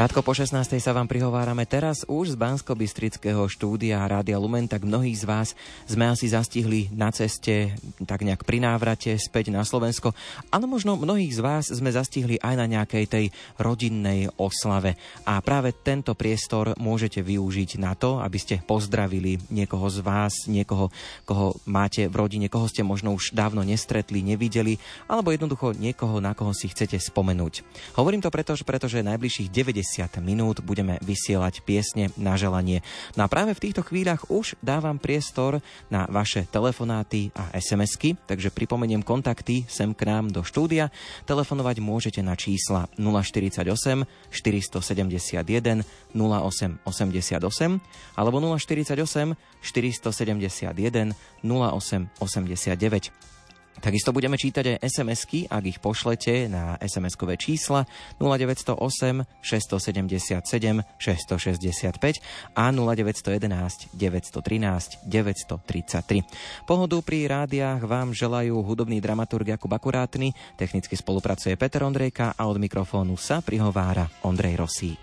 Krátko po 16. sa vám prihovárame teraz už z bansko štúdia Rádia Lumen, tak mnohí z vás sme asi zastihli na ceste tak nejak pri návrate späť na Slovensko. Áno, možno mnohých z vás sme zastihli aj na nejakej tej rodinnej oslave. A práve tento priestor môžete využiť na to, aby ste pozdravili niekoho z vás, niekoho, koho máte v rodine, koho ste možno už dávno nestretli, nevideli, alebo jednoducho niekoho, na koho si chcete spomenúť. Hovorím to preto, pretože najbližších 90 90 minút budeme vysielať piesne na želanie. No a práve v týchto chvíľach už dávam priestor na vaše telefonáty a SMSky, takže pripomeniem kontakty sem k nám do štúdia. Telefonovať môžete na čísla 048 471 0888 alebo 048 471 0889. Takisto budeme čítať aj SMS-ky, ak ich pošlete na SMS-kové čísla 0908 677 665 a 0911 913 933. Pohodu pri rádiách vám želajú hudobný dramaturg Jakub Akurátny, technicky spolupracuje Peter Ondrejka a od mikrofónu sa prihovára Ondrej Rosík.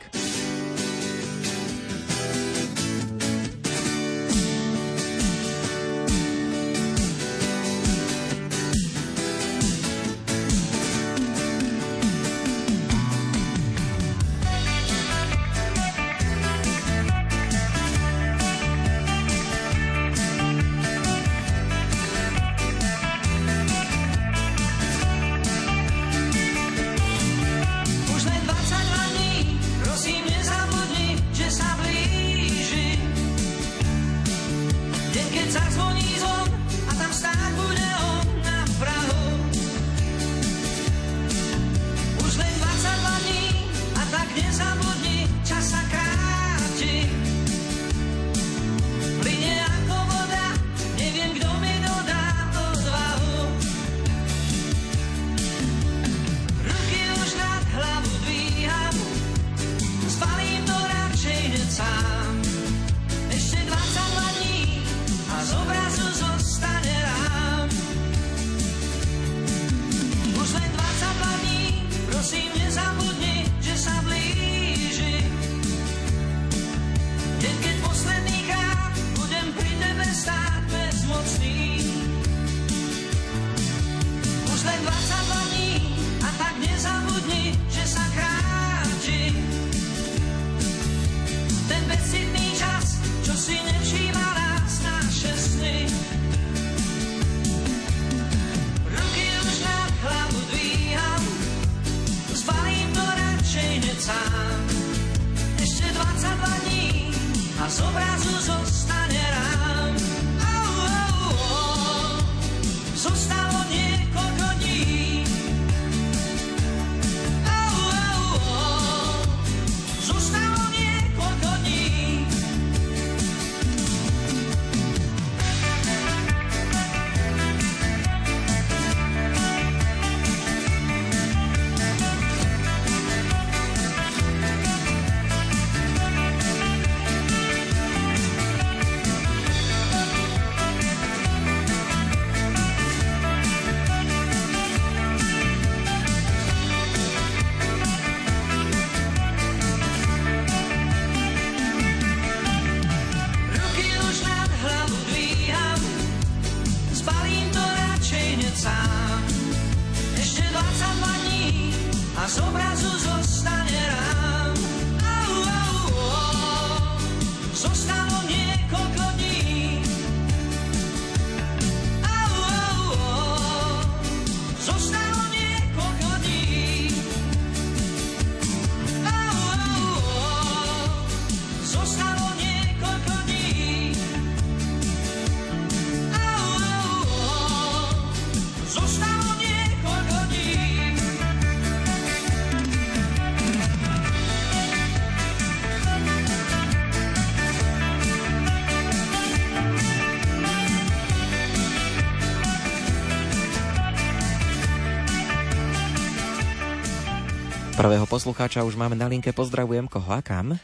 Prvého poslucháča už máme na linke. Pozdravujem koho a kam?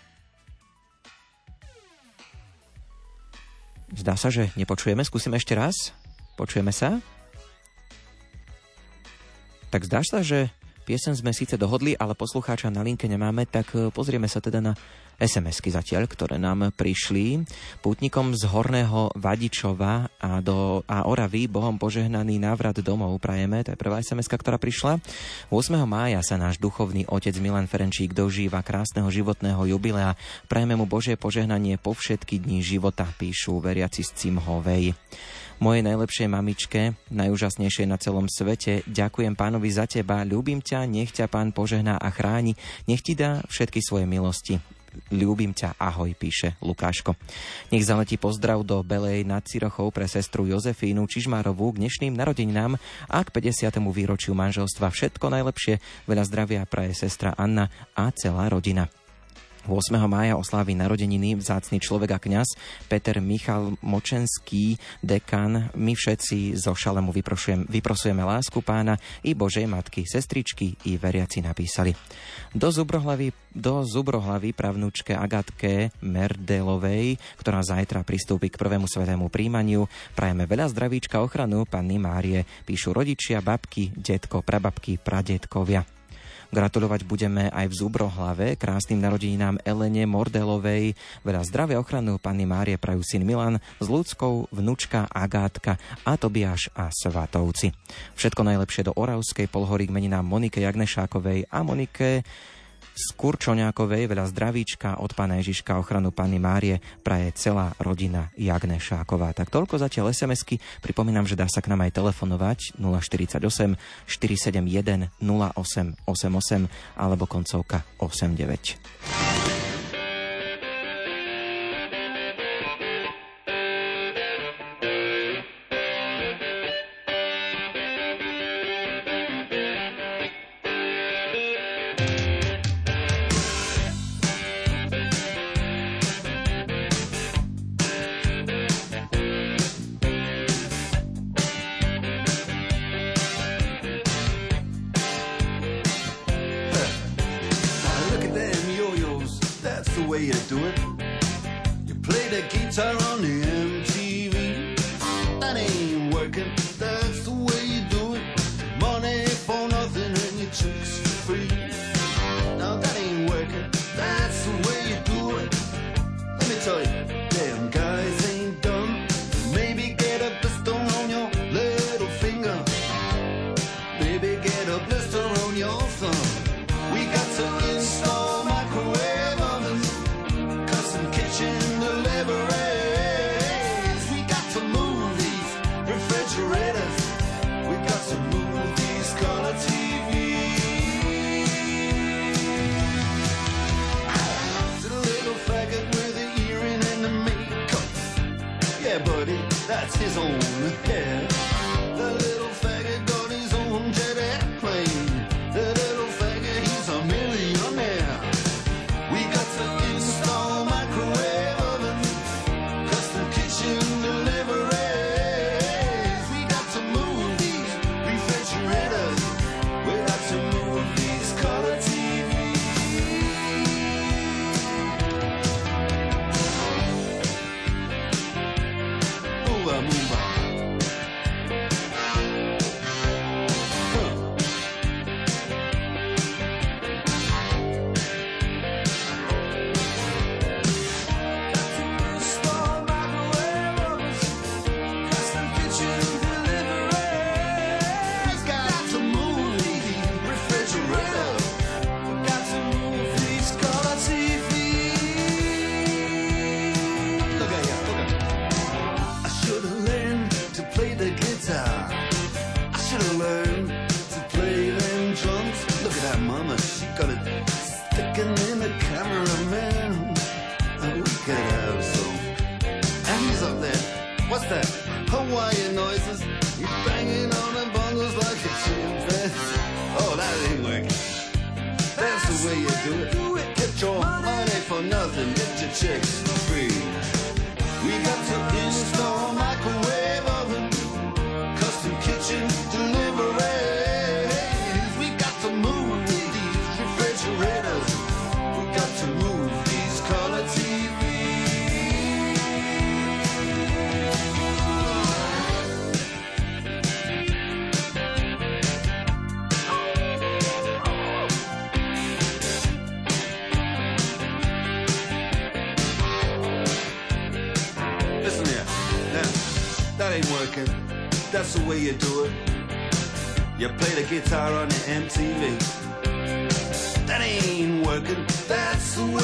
Zdá sa, že nepočujeme. Skúsime ešte raz. Počujeme sa? Tak zdá sa, že Piesen sme síce dohodli, ale poslucháča na linke nemáme, tak e, pozrieme sa teda na SMS-ky zatiaľ, ktoré nám prišli. Pútnikom z Horného Vadičova a, do, a Oravy Bohom požehnaný návrat domov prajeme. To je prvá sms ktorá prišla. 8. mája sa náš duchovný otec Milan Ferenčík dožíva krásneho životného jubilea. Prajeme mu Božie požehnanie po všetky dní života, píšu veriaci z Cimhovej mojej najlepšej mamičke, najúžasnejšej na celom svete. Ďakujem pánovi za teba, ľúbim ťa, nech ťa pán požehná a chráni, nech ti dá všetky svoje milosti. Ľúbim ťa, ahoj, píše Lukáško. Nech zaletí pozdrav do Belej nad Cirochou pre sestru Jozefínu Čižmárovú k dnešným narodeninám a k 50. výročiu manželstva. Všetko najlepšie, veľa zdravia praje sestra Anna a celá rodina. 8. mája oslávi narodeniny vzácný človek a kňaz Peter Michal Močenský, dekan. My všetci zo Šalemu vyprosujeme lásku pána i Božej matky, sestričky i veriaci napísali. Do Zubrohlavy, do Zubrohlavy pravnúčke Agatke Merdelovej, ktorá zajtra pristúpi k prvému svetému príjmaniu, prajeme veľa zdravíčka ochranu Panny Márie, píšu rodičia, babky, detko, prababky, pradetkovia. Gratulovať budeme aj v Zubrohlave, krásnym narodeninám Elene Mordelovej. Veľa zdravia ochranu pani Márie prajú syn Milan s ľudskou vnučka Agátka a Tobiáš a Svatovci. Všetko najlepšie do Oravskej polhory k meninám Monike Jagnešákovej a Monike z Kurčoňákovej veľa zdravíčka od pána Ježiška ochranu Panny Márie praje celá rodina Jagne Šáková. Tak toľko zatiaľ SMS-ky. Pripomínam, že dá sa k nám aj telefonovať 048 471 0888 alebo koncovka 89. Way you do it. You play the guitar on the MTV. That ain't working. That's the way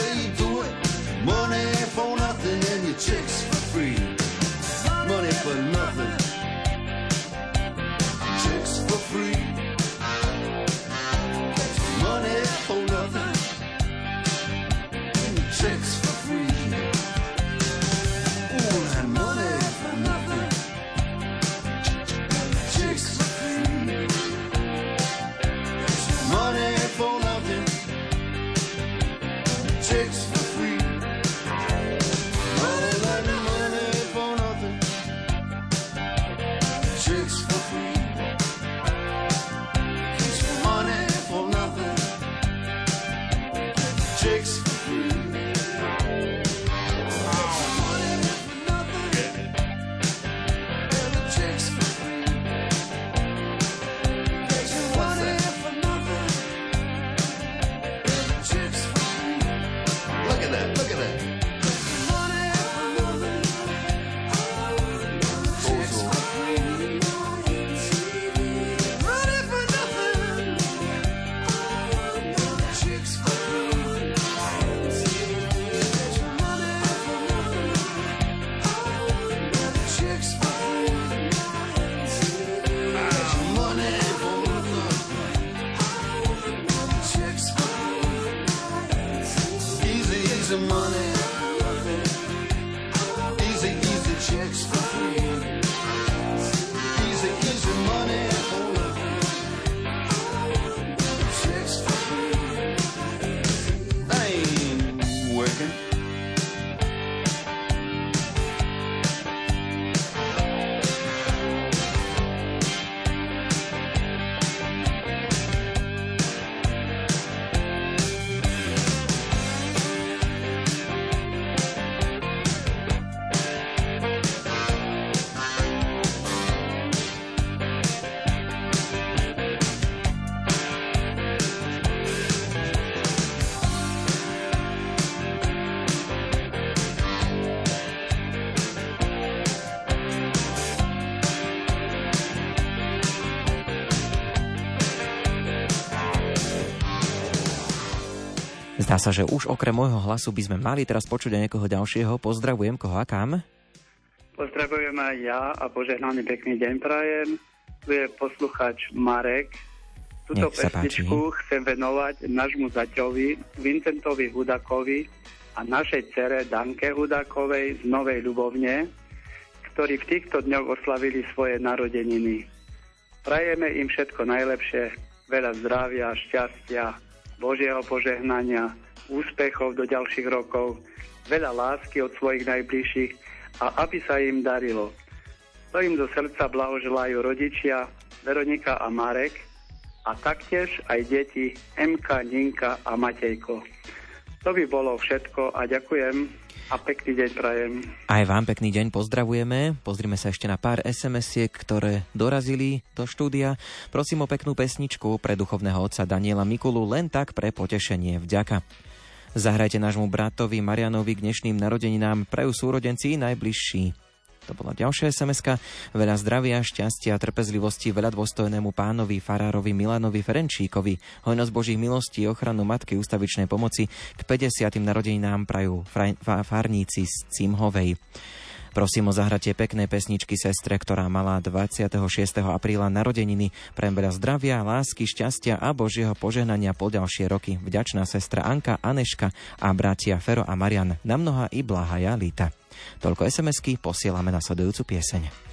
Zdá sa, že už okrem môjho hlasu by sme mali teraz počuť aj niekoho ďalšieho. Pozdravujem koho a kam? Pozdravujem aj ja a požehnaný pekný deň prajem. Tu je posluchač Marek. Páči. pesničku chcem venovať nášmu zaťovi Vincentovi Hudakovi a našej cere Danke Hudakovej z Novej Ľubovne, ktorí v týchto dňoch oslavili svoje narodeniny. Prajeme im všetko najlepšie, veľa zdravia, šťastia, Božieho požehnania, úspechov do ďalších rokov, veľa lásky od svojich najbližších a aby sa im darilo. To im do srdca blahoželajú rodičia Veronika a Marek a taktiež aj deti Emka, Ninka a Matejko. To by bolo všetko a ďakujem a pekný deň prajem. Aj vám pekný deň pozdravujeme. Pozrime sa ešte na pár SMS-iek, ktoré dorazili do štúdia. Prosím o peknú pesničku pre duchovného otca Daniela Mikulu, len tak pre potešenie. Vďaka. Zahrajte nášmu bratovi Marianovi k dnešným narodeninám prejú súrodenci najbližší. To bola ďalšia sms Veľa zdravia, šťastia a trpezlivosti veľa dôstojnému pánovi farárovi Milanovi Ferenčíkovi. Hojnosť Božích milostí, ochranu Matky ústavičnej pomoci k 50. narodeninám prajú farníci z Cimhovej. Prosím o zahratie peknej pesničky sestre, ktorá mala 26. apríla narodeniny. Pre veľa zdravia, lásky, šťastia a Božieho požehnania po ďalšie roky. Vďačná sestra Anka, Aneška a bratia Fero a Marian. Na mnoha i blahaja líta. Toľko SMS-ky posielame na sledujúcu pieseň.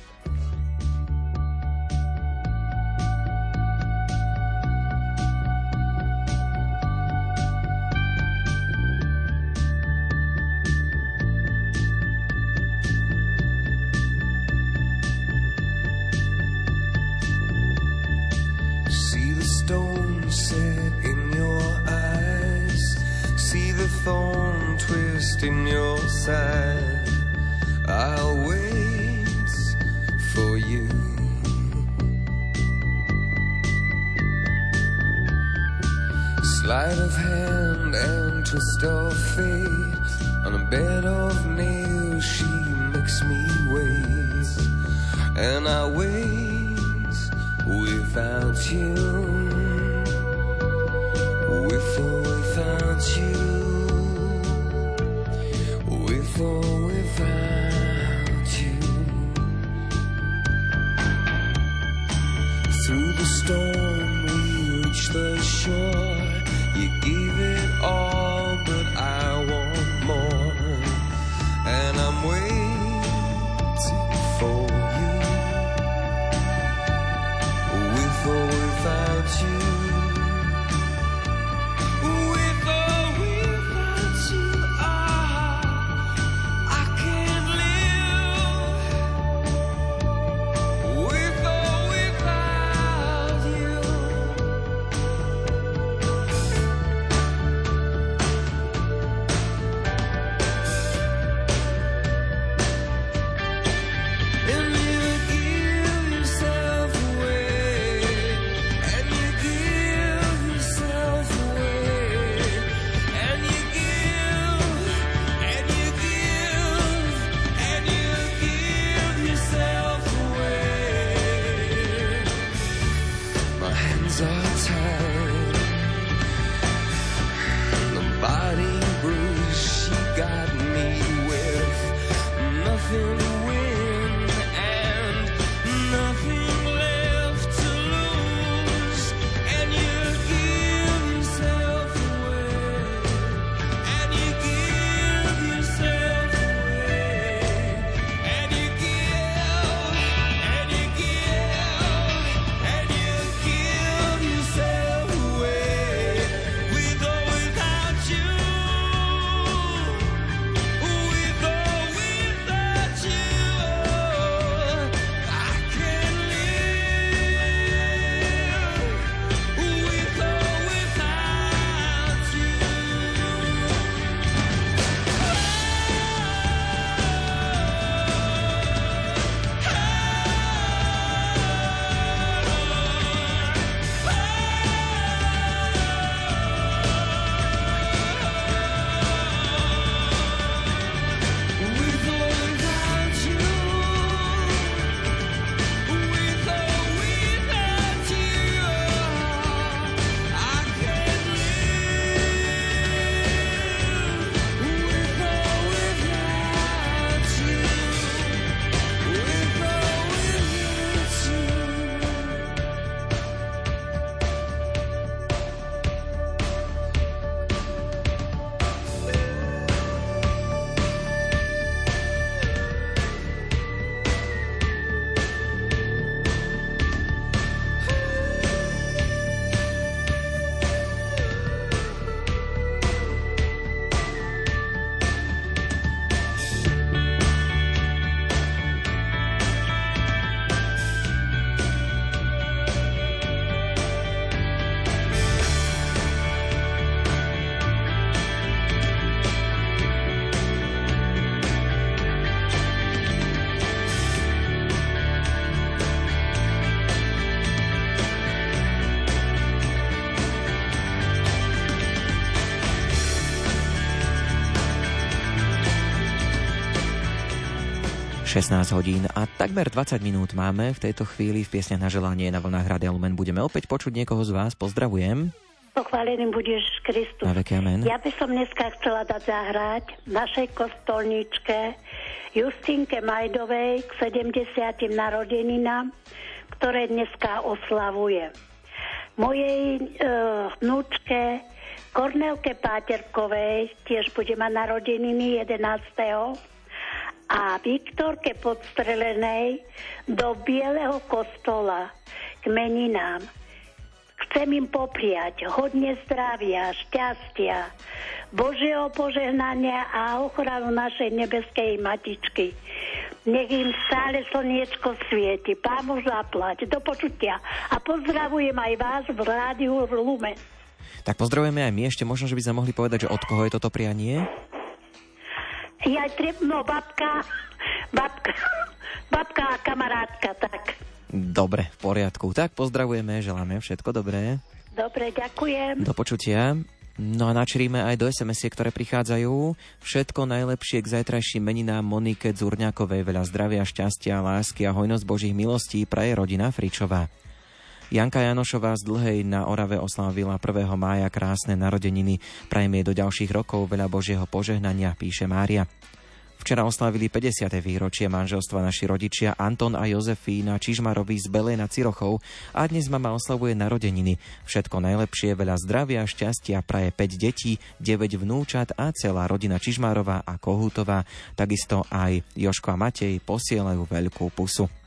...16 hodín a takmer 20 minút máme v tejto chvíli v piesňach na želanie na vlnách Rádia Lumen. Budeme opäť počuť niekoho z vás. Pozdravujem. Pochválený budeš Kristus. Na veky amen. Ja by som dneska chcela dať zahrať našej kostolničke Justinke Majdovej k 70. narodeninám, ktoré dneska oslavuje. Mojej e, vnúčke Kornelke Páterkovej tiež bude mať narodeniny 11. A Viktorke Podstrelenej do Bieleho kostola k meninám. Chcem im popriať hodne zdravia, šťastia, Božieho požehnania a ochranu našej nebeskej matičky. Nech im stále slniečko svieti. Pán Boh zaplať. Do počutia. A pozdravujem aj vás v rádiu Lumen. Tak pozdravujeme aj my. Ešte možno, že by sme mohli povedať, že od koho je toto prianie? Ja no babka, babka, babka a kamarátka, tak. Dobre, v poriadku. Tak pozdravujeme, želáme všetko dobré. Dobre, ďakujem. Do počutia. No a načríme aj do sms ktoré prichádzajú. Všetko najlepšie k zajtrajším meninám Monike Zurňakovej. Veľa zdravia, šťastia, lásky a hojnosť Božích milostí praje rodina Fričová. Janka Janošová z Dlhej na Orave oslávila 1. mája krásne narodeniny. Prajem jej do ďalších rokov veľa Božieho požehnania, píše Mária. Včera oslávili 50. výročie manželstva naši rodičia Anton a Jozefína Čižmarovi z Belej na Cirochov a dnes mama oslavuje narodeniny. Všetko najlepšie, veľa zdravia, šťastia, praje 5 detí, 9 vnúčat a celá rodina Čižmárová a Kohútová. Takisto aj Joško a Matej posielajú veľkú pusu.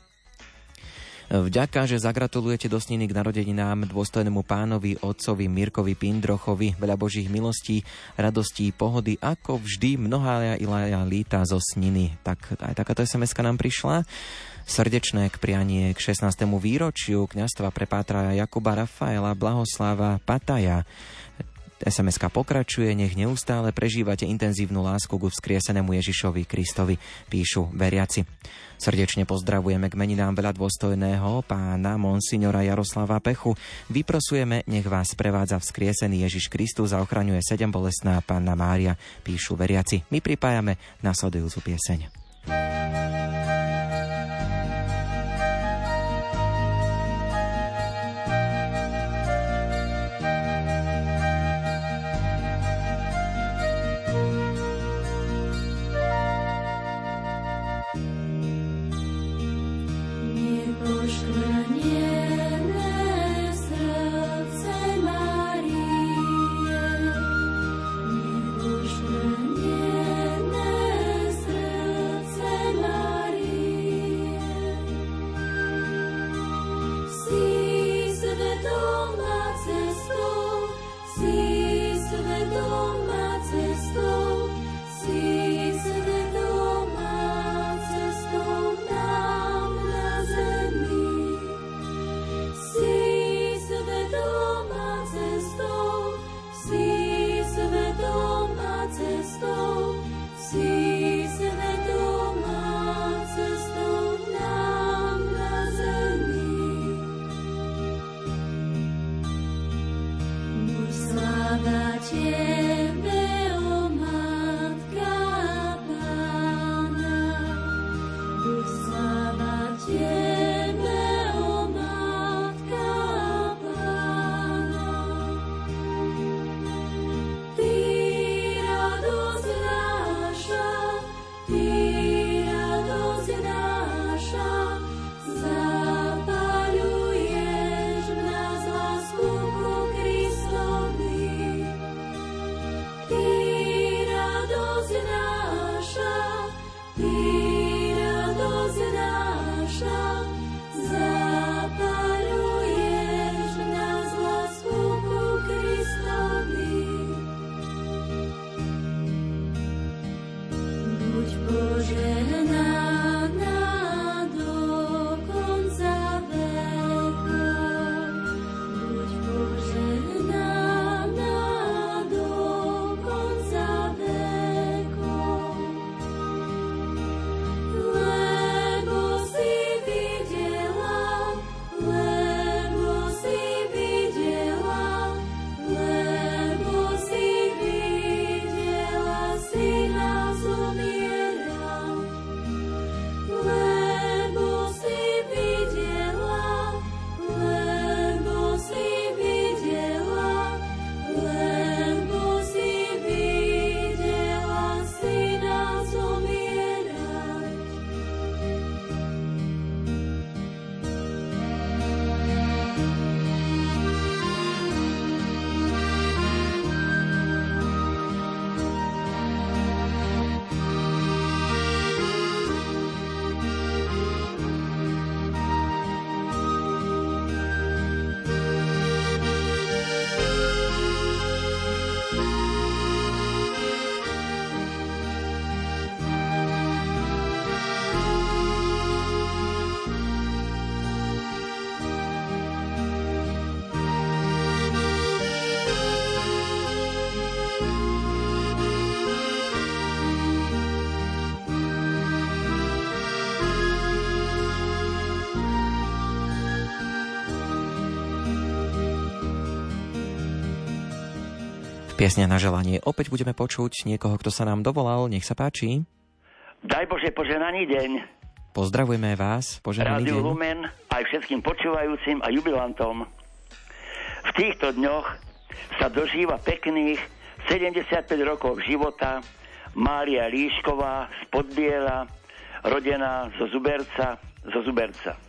Vďaka, že zagratulujete do sniny k narodeninám dôstojnému pánovi, otcovi Mirkovi Pindrochovi, veľa božích milostí, radostí, pohody, ako vždy mnohá ilaja líta zo sniny. Tak aj takáto sms nám prišla. Srdečné k prianie k 16. výročiu kňastva pre Pátra Jakuba Rafaela Blahoslava Pataja. Sms pokračuje, nech neustále prežívate intenzívnu lásku k vzkriesenému Ježišovi Kristovi, píšu veriaci. Srdečne pozdravujeme k meninám veľa dôstojného pána Monsignora Jaroslava Pechu. Vyprosujeme, nech vás prevádza vzkriesený Ježiš Kristus a ochraňuje sedem bolestná pána Mária, píšu veriaci. My pripájame nasledujúcu pieseň. Piesňa na želanie. Opäť budeme počuť niekoho, kto sa nám dovolal. Nech sa páči. Daj Bože poženaný deň. Pozdravujeme vás. Poženaný Rádiu deň. Lumen aj všetkým počúvajúcim a jubilantom. V týchto dňoch sa dožíva pekných 75 rokov života Mária Líšková z Podbiela, rodená zo Zuberca, zo Zuberca.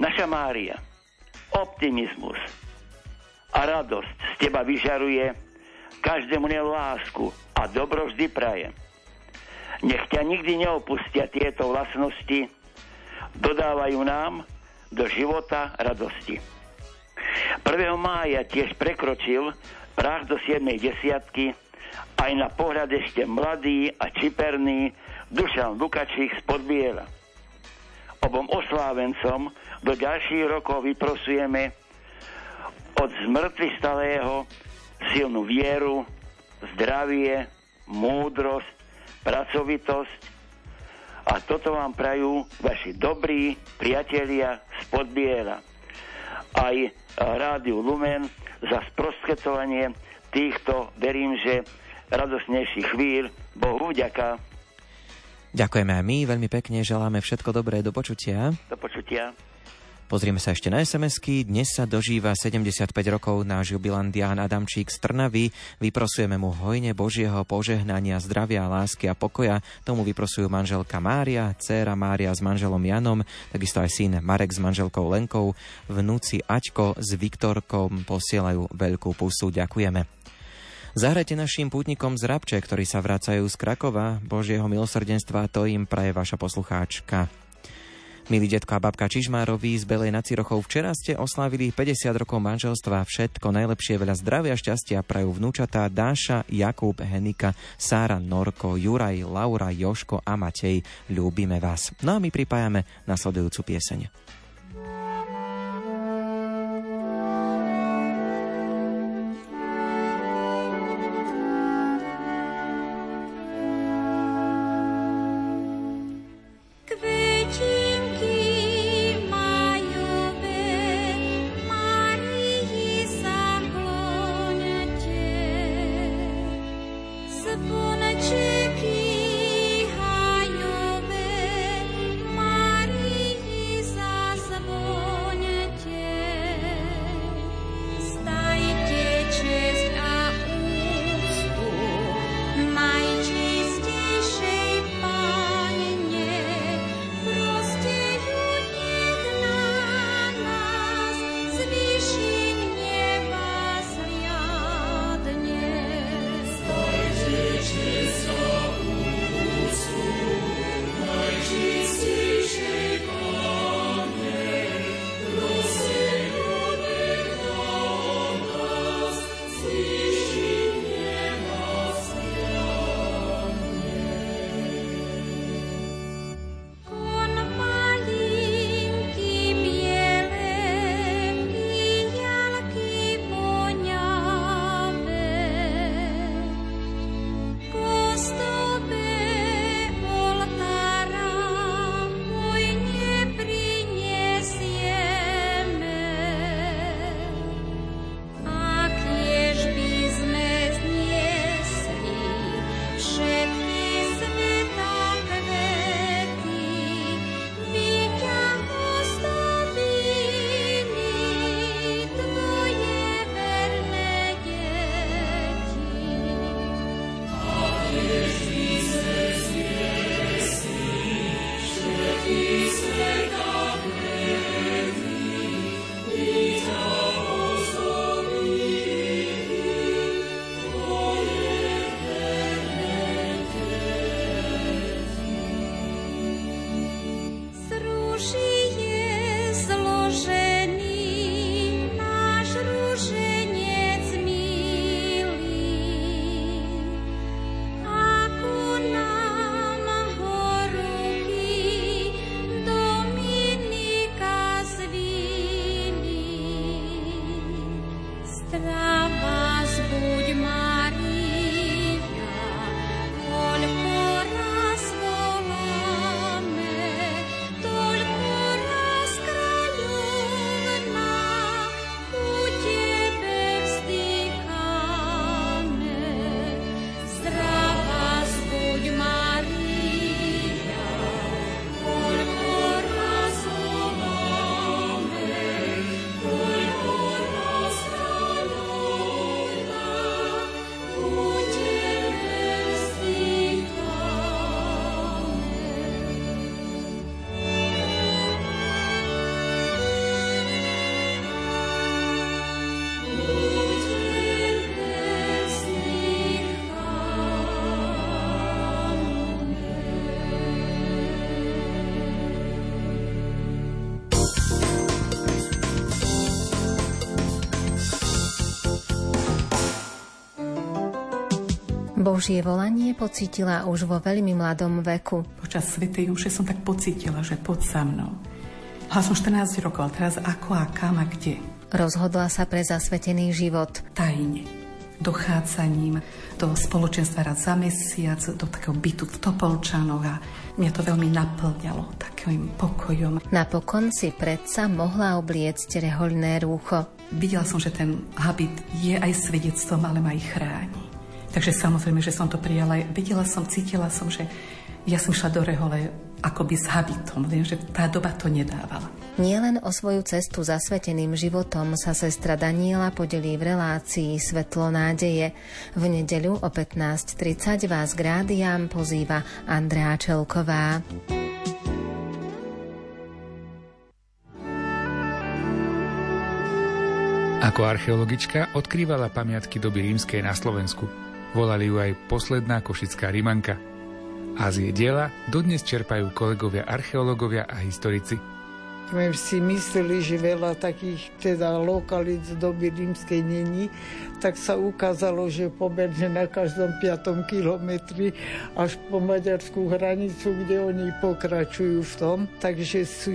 Naša Mária, optimizmus, a radosť z teba vyžaruje, každému lásku a dobro vždy praje. Nech ťa nikdy neopustia tieto vlastnosti, dodávajú nám do života radosti. 1. mája tiež prekročil prach do 7. desiatky aj na pohľad ešte mladý a čiperný Dušan Lukačík z Podbiela. Obom oslávencom do ďalších rokov vyprosujeme od zmrtvy stalého silnú vieru, zdravie, múdrosť, pracovitosť a toto vám prajú vaši dobrí priatelia z Podbiera. Aj Rádiu Lumen za sprostredkovanie týchto, verím, že radosnejších chvíľ. Bohu vďaka. Ďakujeme aj my, veľmi pekne želáme všetko dobré, do počutia. Do počutia. Pozrieme sa ešte na SMS-ky. Dnes sa dožíva 75 rokov náš jubilant Jan Adamčík z Trnavy. Vyprosujeme mu hojne Božieho požehnania, zdravia, lásky a pokoja. Tomu vyprosujú manželka Mária, dcéra Mária s manželom Janom, takisto aj syn Marek s manželkou Lenkou, vnúci Aťko s Viktorkom posielajú veľkú pusu. Ďakujeme. Zahrajte našim pútnikom z Rabče, ktorí sa vracajú z Krakova. Božieho milosrdenstva, to im praje vaša poslucháčka. Milí detko a babka Čižmárovi z Belej nad Cirochou, včera ste oslávili 50 rokov manželstva. Všetko najlepšie, veľa zdravia, šťastia prajú vnúčatá Dáša, Jakub, Henika, Sára, Norko, Juraj, Laura, Joško a Matej. Ľúbime vás. No a my pripájame nasledujúcu pieseň. Božie volanie pocítila už vo veľmi mladom veku. Počas Svetej Juše som tak pocítila, že pod sa mnou. Hala som 14 rokov, ale teraz ako a kam a kde? Rozhodla sa pre zasvetený život. Tajne. Dochádzaním do spoločenstva raz za mesiac, do takého bytu v Topolčanoch a mňa to veľmi naplňalo takým pokojom. Napokon si predsa mohla obliecť rehoľné rúcho. Videla som, že ten habit je aj svedectvom, ale ma aj chráni. Takže samozrejme, že som to prijala. Videla som, cítila som, že ja som šla do rehole akoby s habitom, lenže tá doba to nedávala. Nielen o svoju cestu zasveteným životom sa sestra Daniela podelí v relácii Svetlo nádeje. V nedeľu o 15.30 vás k rádiám pozýva Andrea Čelková. Ako archeologička odkrývala pamiatky doby rímskej na Slovensku. Volali ju aj posledná košická rimanka. A z jej diela dodnes čerpajú kolegovia archeológovia a historici. My si mysleli, že veľa takých teda lokalít z doby rímskej není, tak sa ukázalo, že pomerne na každom piatom kilometri až po maďarskú hranicu, kde oni pokračujú v tom, takže sú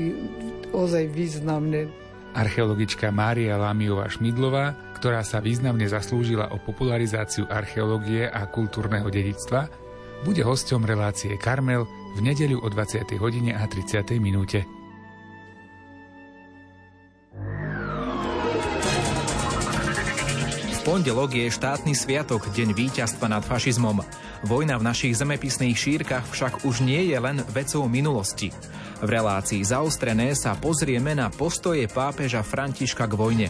ozaj významné. Archeologička Mária Lámiová Šmidlová, ktorá sa významne zaslúžila o popularizáciu archeológie a kultúrneho dedictva, bude hosťom relácie Karmel v nedeľu o 20. hodine a 30. minúte. pondelok je štátny sviatok, deň víťazstva nad fašizmom. Vojna v našich zemepisných šírkach však už nie je len vecou minulosti. V relácii zaostrené sa pozrieme na postoje pápeža Františka k vojne.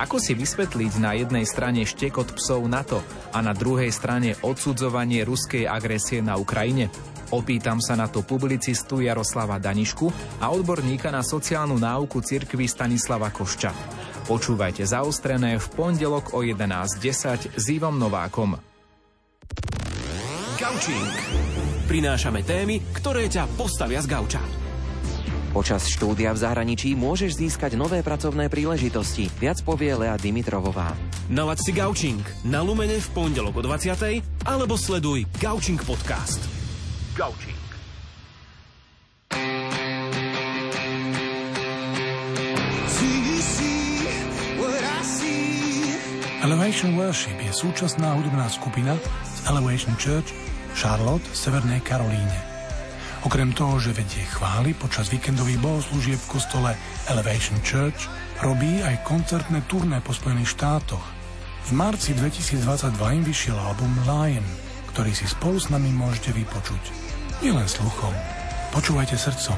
Ako si vysvetliť na jednej strane štekot psov NATO a na druhej strane odsudzovanie ruskej agresie na Ukrajine? Opýtam sa na to publicistu Jaroslava Danišku a odborníka na sociálnu náuku cirkvi Stanislava Košča. Počúvajte zaostrené v pondelok o 11.10 s Ivom Novákom. Gaučing. Prinášame témy, ktoré ťa postavia z gauča. Počas štúdia v zahraničí môžeš získať nové pracovné príležitosti. Viac povie Lea Dimitrovová. Nalaď si Gaučing na Lumene v pondelok o 20. alebo sleduj Gaučing podcast. Gaučing. Elevation Worship je súčasná hudobná skupina z Elevation Church Charlotte v Severnej Karolíne. Okrem toho, že vedie chvály počas víkendových bohoslúžieb v kostole Elevation Church, robí aj koncertné turné po Spojených štátoch. V marci 2022 im vyšiel album Lion, ktorý si spolu s nami môžete vypočuť. Nielen sluchom, počúvajte srdcom.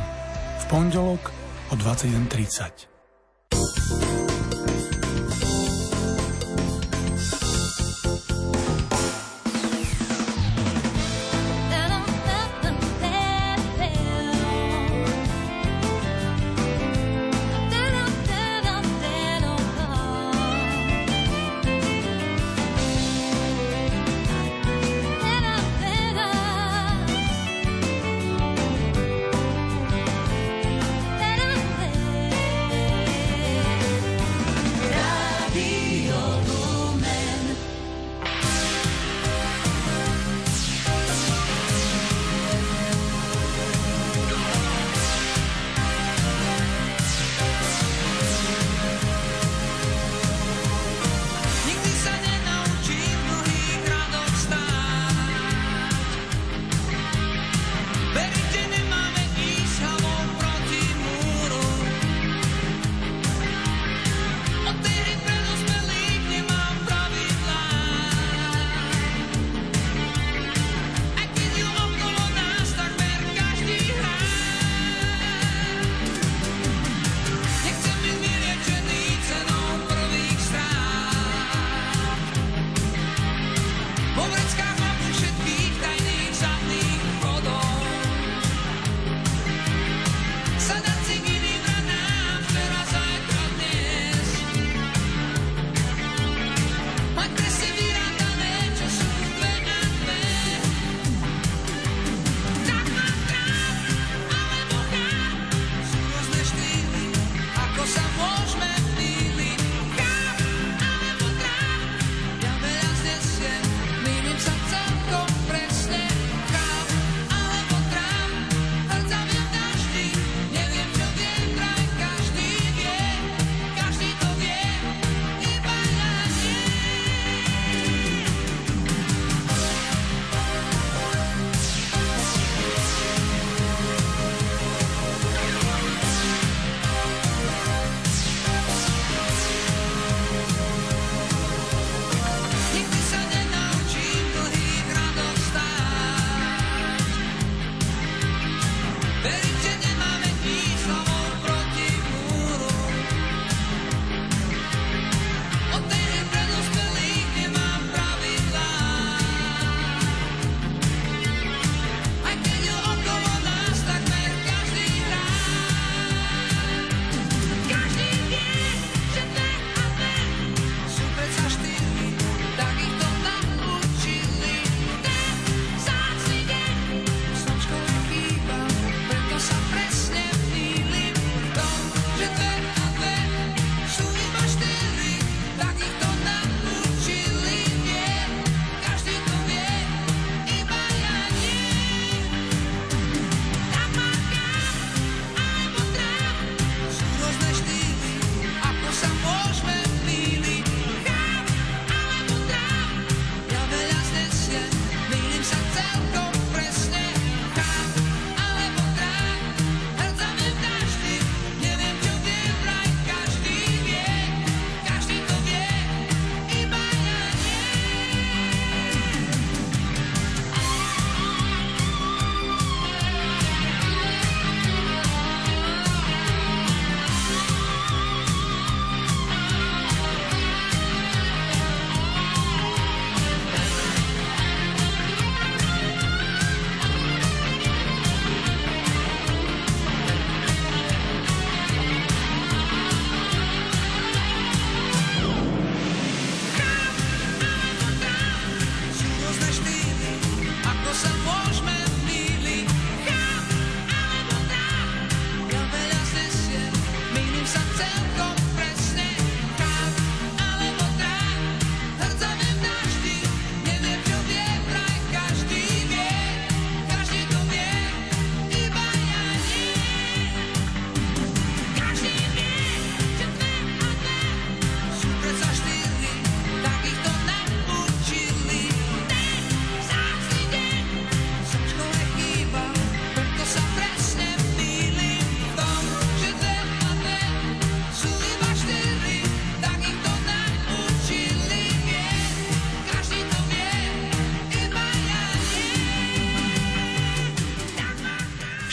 V pondelok o 21.30.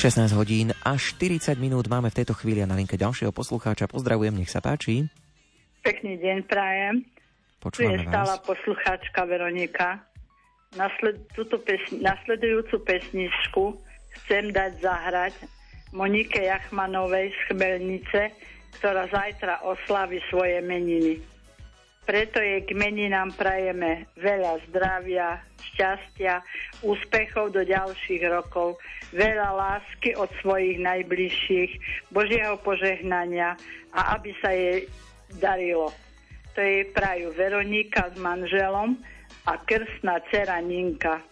16 hodín a 40 minút máme v tejto chvíli a na linke ďalšieho poslucháča. Pozdravujem, nech sa páči. Pekný deň prajem. Tu je Počúvame stála vás. poslucháčka Veronika. Nasled, túto pesni, nasledujúcu pesničku chcem dať zahrať Monike Jachmanovej z Chmelnice, ktorá zajtra oslaví svoje meniny. Preto jej k meninám prajeme veľa zdravia, šťastia, úspechov do ďalších rokov, veľa lásky od svojich najbližších, Božieho požehnania a aby sa jej darilo. To jej prajú Veronika s manželom a krstná dcera Ninka.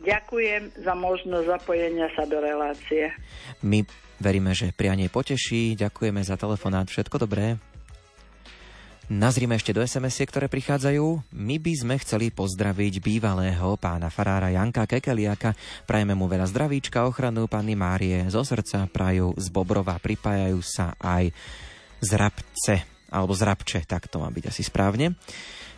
Ďakujem za možnosť zapojenia sa do relácie. My veríme, že prianie poteší. Ďakujeme za telefonát. Všetko dobré. Nazrime ešte do sms ktoré prichádzajú. My by sme chceli pozdraviť bývalého pána farára Janka Kekeliaka. Prajeme mu veľa zdravíčka, ochranu Panny Márie zo srdca, prajú z Bobrova, pripájajú sa aj z Rabce, alebo z Rabče, tak to má byť asi správne.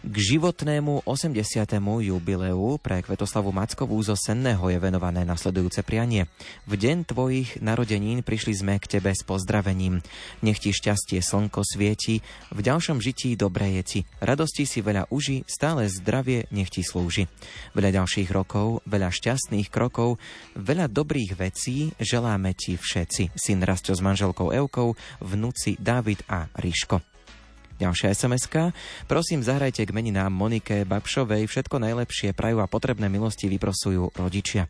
K životnému 80. jubileu pre Kvetoslavu Mackovú zo Senného je venované nasledujúce prianie. V deň tvojich narodenín prišli sme k tebe s pozdravením. Nech ti šťastie slnko svieti, v ďalšom žití dobré jeci. Radosti si veľa uži, stále zdravie nech ti slúži. Veľa ďalších rokov, veľa šťastných krokov, veľa dobrých vecí želáme ti všetci. Syn Rastio s manželkou Evkou, vnúci Dávid a Ríško. Ďalšia sms Prosím, zahrajte k meninám Monike Babšovej. Všetko najlepšie prajú a potrebné milosti vyprosujú rodičia.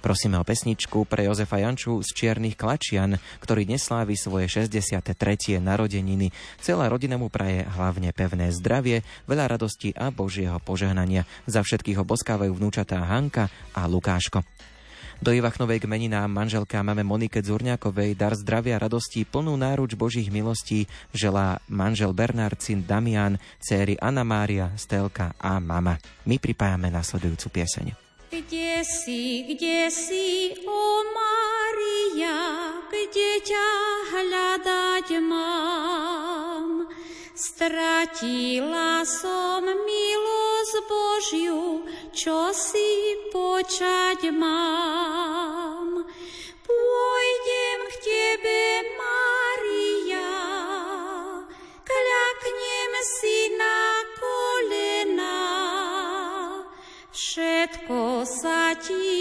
Prosíme o pesničku pre Jozefa Janču z Čiernych Klačian, ktorý dnes slávi svoje 63. narodeniny. Celá rodina mu praje hlavne pevné zdravie, veľa radosti a Božieho požehnania. Za všetkých ho boskávajú vnúčatá Hanka a Lukáško. Do Ivachnovej k meninám manželka máme Monike Dzurňákovej dar zdravia, radosti, plnú náruč Božích milostí želá manžel Bernard, syn Damian, céry Anna Mária, Stelka a mama. My pripájame nasledujúcu pieseň. Kde si, kde si, o Mária, kde ťa hľadať mám? Stratila som milosť Božiu, čo si počať mám. Pôjdem k tebe, Mária, kľaknem si na kolena. Všetko sa ti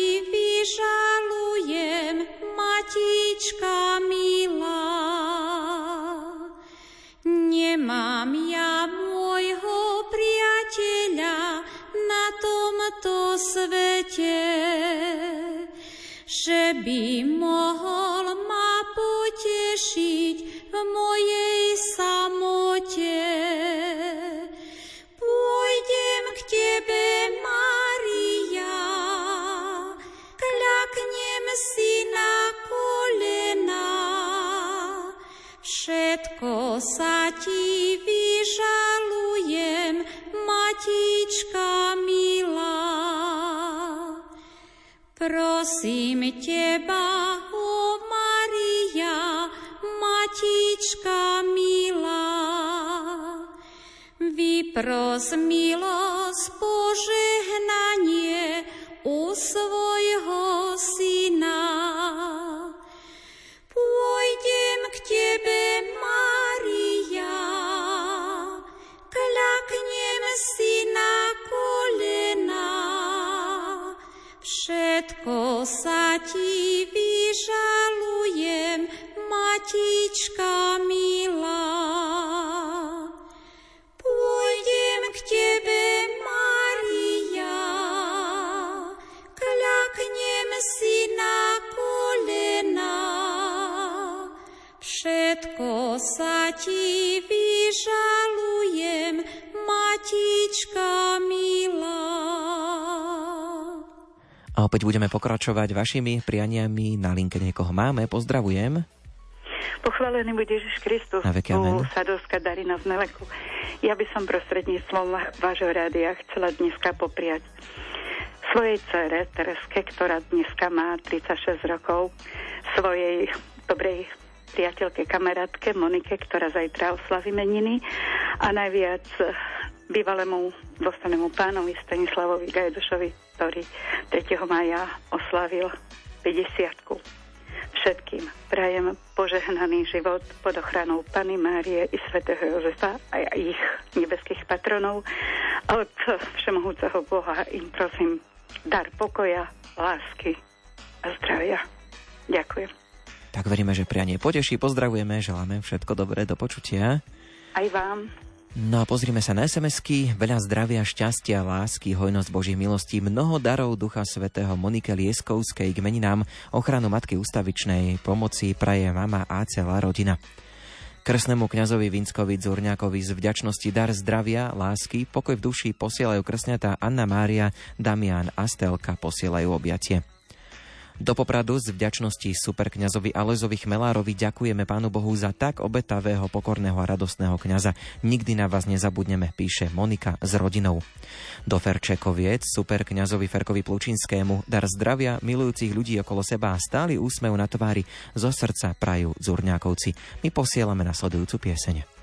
opäť budeme pokračovať vašimi prianiami. Na linke niekoho máme. Pozdravujem. Pochválený bude Ježiš Kristus. Na veky amen. Sadovská Darina z Meleku. Ja by som prostredníctvom vášho rádia chcela dneska popriať svojej dcere Tereske, ktorá dneska má 36 rokov, svojej dobrej priateľke, kamarátke Monike, ktorá zajtra oslaví meniny a najviac bývalému dostanému pánovi Stanislavovi Gajdošovi, ktorý 3. maja oslavil 50 Všetkým prajem požehnaný život pod ochranou Pany Márie i svätého Jozefa a ich nebeských patronov. A od Všemohúceho Boha im prosím dar pokoja, lásky a zdravia. Ďakujem. Tak veríme, že prianie poteší. Pozdravujeme, želáme všetko dobré, do počutia. Aj vám. No a pozrime sa na SMS-ky. Veľa zdravia, šťastia, lásky, hojnosť Božích milostí, mnoho darov Ducha Svetého Monike Lieskovskej k meninám, ochranu Matky Ústavičnej, pomoci praje mama a celá rodina. Krsnému kňazovi Vinskovi Zurňákovi z vďačnosti dar zdravia, lásky, pokoj v duši posielajú krsňatá Anna Mária, Damian a Stelka posielajú objatie. Do Popradu z vďačnosti superkňazovi Alezovi Chmelárovi ďakujeme Pánu Bohu za tak obetavého, pokorného a radostného kňaza. Nikdy na vás nezabudneme, píše Monika s rodinou. Do Ferčekoviec superkňazovi Ferkovi Plučinskému dar zdravia, milujúcich ľudí okolo seba a stály úsmev na tvári zo srdca prajú Zurňákovci. My posielame nasledujúcu pieseň.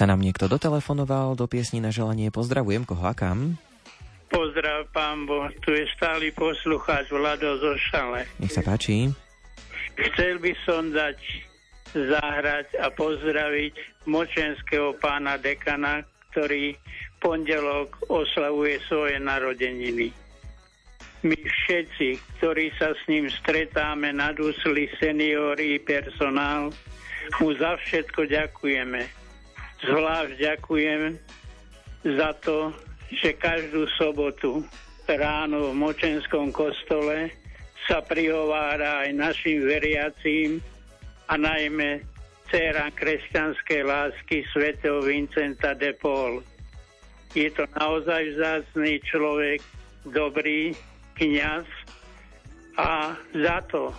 Opäť sa nám niekto dotelefonoval do piesni na želanie. Pozdravujem, koho a kam? Pozdrav, pán Bo. Tu je stály poslucháč Vlado zo Šale. Nech sa páči. Chcel by som dať zahrať a pozdraviť močenského pána dekana, ktorý pondelok oslavuje svoje narodeniny. My všetci, ktorí sa s ním stretáme, nadúsli seniori personál, mu za všetko ďakujeme. Zvlášť ďakujem za to, že každú sobotu ráno v Močenskom kostole sa prihovára aj našim veriacím a najmä dcera kresťanskej lásky svätého Vincenta de Paul. Je to naozaj vzácný človek, dobrý, kniaz a za to,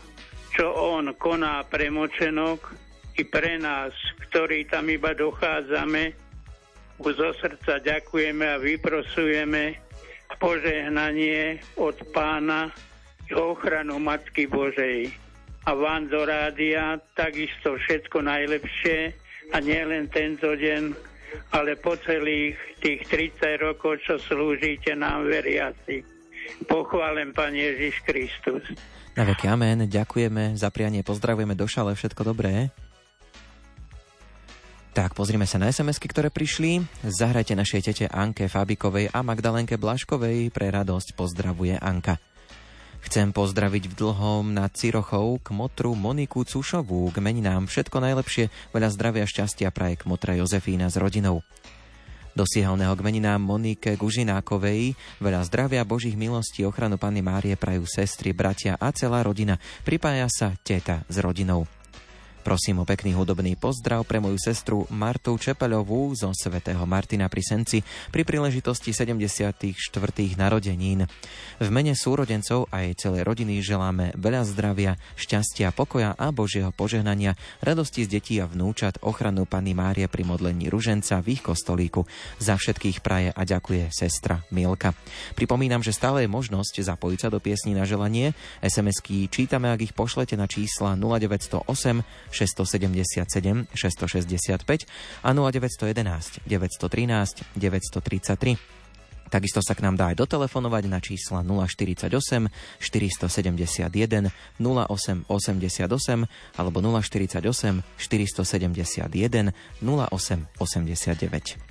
čo on koná pre močenok i pre nás, ktorí tam iba dochádzame, mu zo srdca ďakujeme a vyprosujeme požehnanie od pána i ochranu Matky Božej. A vám do rádia takisto všetko najlepšie a nielen tento deň, ale po celých tých 30 rokov, čo slúžite nám veriaci. Pochválen Pán Ježiš Kristus. Na veky amen, ďakujeme za prianie, pozdravujeme do šale, všetko dobré. Tak, pozrime sa na sms ktoré prišli. Zahrajte našej tete Anke Fabikovej a Magdalenke Blaškovej. Pre radosť pozdravuje Anka. Chcem pozdraviť v dlhom na Cirochov k motru Moniku Cušovú, k meninám všetko najlepšie, veľa zdravia šťastia praje k motra Jozefína s rodinou. Do siehalného kmeninám Monike Gužinákovej veľa zdravia, božích milostí, ochranu Panny Márie prajú sestry, bratia a celá rodina. Pripája sa teta s rodinou. Prosím o pekný hudobný pozdrav pre moju sestru Martu Čepeľovú zo svätého Martina pri Senci pri príležitosti 74. narodenín. V mene súrodencov a jej celej rodiny želáme veľa zdravia, šťastia, pokoja a Božieho požehnania, radosti z detí a vnúčat, ochranu Panny Márie pri modlení ruženca v ich kostolíku. Za všetkých praje a ďakuje sestra Milka. Pripomínam, že stále je možnosť zapojiť sa do piesní na želanie. SMS-ky čítame, ak ich pošlete na čísla 0908 677 665 a 0911 913 933. Takisto sa k nám dá aj dotelefonovať na čísla 048 471 08 alebo 048 471 08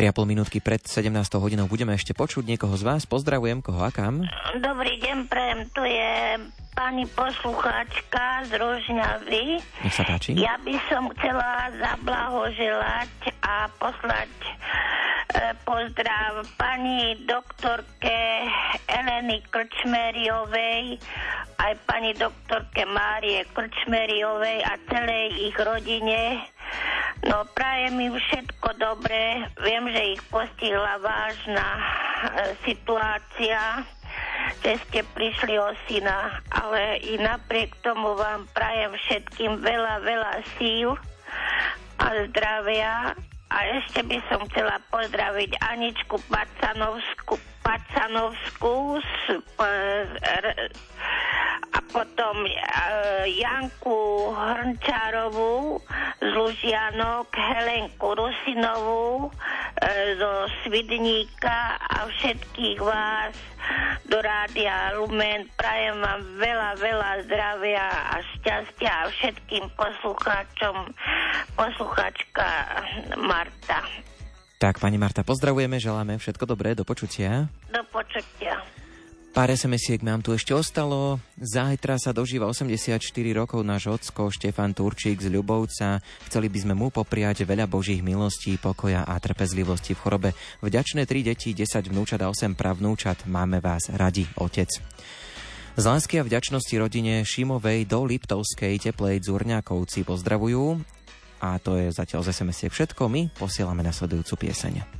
3,5 minútky pred 17. hodinou budeme ešte počuť niekoho z vás. Pozdravujem, koho a kam? Dobrý deň, prem, tu je pani poslucháčka z Rožňavy. Nech sa páči. Ja by som chcela zablahoželať a poslať e, pozdrav pani doktorke Eleny Krčmeriovej, aj pani doktorke Márie Krčmeriovej a celej ich rodine No prajem im všetko dobré. Viem, že ich postihla vážna e, situácia, že ste prišli o syna, ale i napriek tomu vám prajem všetkým veľa, veľa síl a zdravia. A ešte by som chcela pozdraviť Aničku Pacanovskú, Pacanovskú e, r- a potom e, Janku Hrnčárovú z Lužianok, Helenku Rusinovú e, zo Svidníka a všetkých vás do Rádia Lumen. Prajem vám veľa, veľa zdravia a šťastia a všetkým poslucháčom, poslucháčka Marta. Tak, pani Marta, pozdravujeme, želáme všetko dobré, do počutia. Do počutia. Pár SMS-iek nám tu ešte ostalo. Zajtra sa dožíva 84 rokov náš ocko Štefan Turčík z Ľubovca. Chceli by sme mu popriať veľa božích milostí, pokoja a trpezlivosti v chorobe. Vďačné 3 deti, 10 vnúčat a 8 pravnúčat. Máme vás radi, otec. Z lásky a vďačnosti rodine Šimovej do Liptovskej teplej Dzurňakovci pozdravujú. A to je zatiaľ z sms všetko. My posielame nasledujúcu pieseň.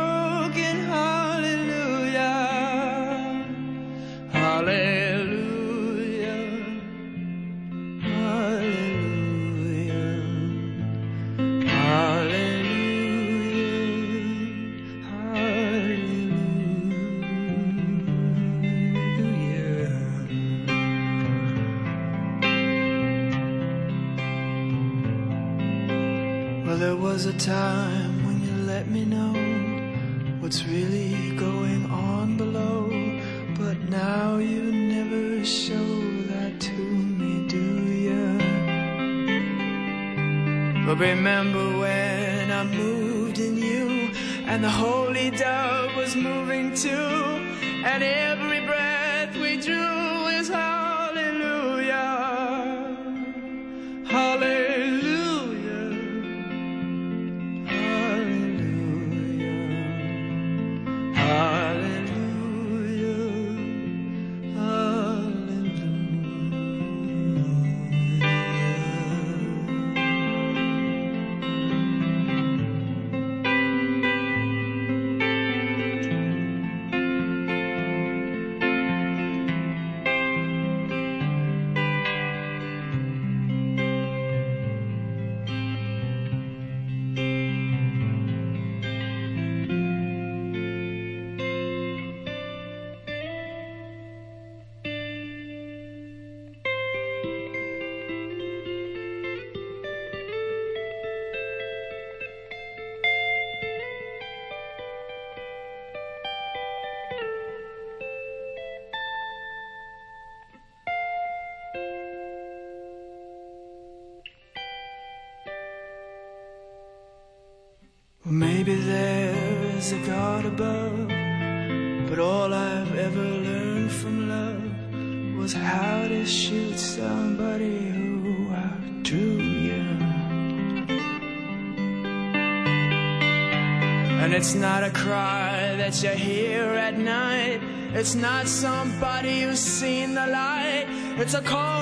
But remember when I moved in you, and the holy dove was moving too, and every It's not somebody who's seen the light. It's a cold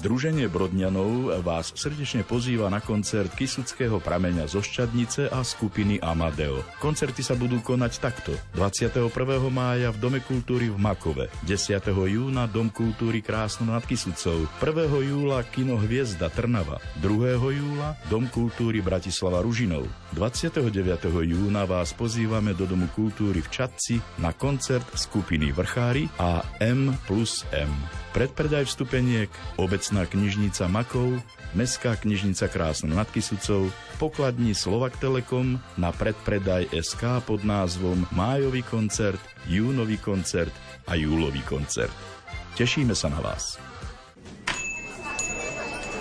Združenie Brodňanov vás srdečne pozýva na koncert Kisuckého prameňa zo Šťadnice a skupiny Amadeo. Koncerty sa budú konať takto. 21. mája v Dome kultúry v Makove, 10. júna Dom kultúry Krásno nad Kisucou, 1. júla Kino Hviezda Trnava, 2. júla Dom kultúry Bratislava Ružinov. 29. júna vás pozývame do Domu kultúry v Čadci na koncert skupiny Vrchári a M plus M. Predpredaj vstupeniek, obecná knižnica Makov, Mestská knižnica Krásna nad Kisucou, pokladní Slovak Telekom na predpredaj SK pod názvom Májový koncert, Júnový koncert a Júlový koncert. Tešíme sa na vás.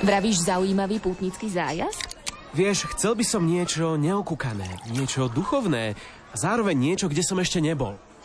Vravíš zaujímavý pútnický zájazd? Vieš, chcel by som niečo neokúkané, niečo duchovné a zároveň niečo, kde som ešte nebol.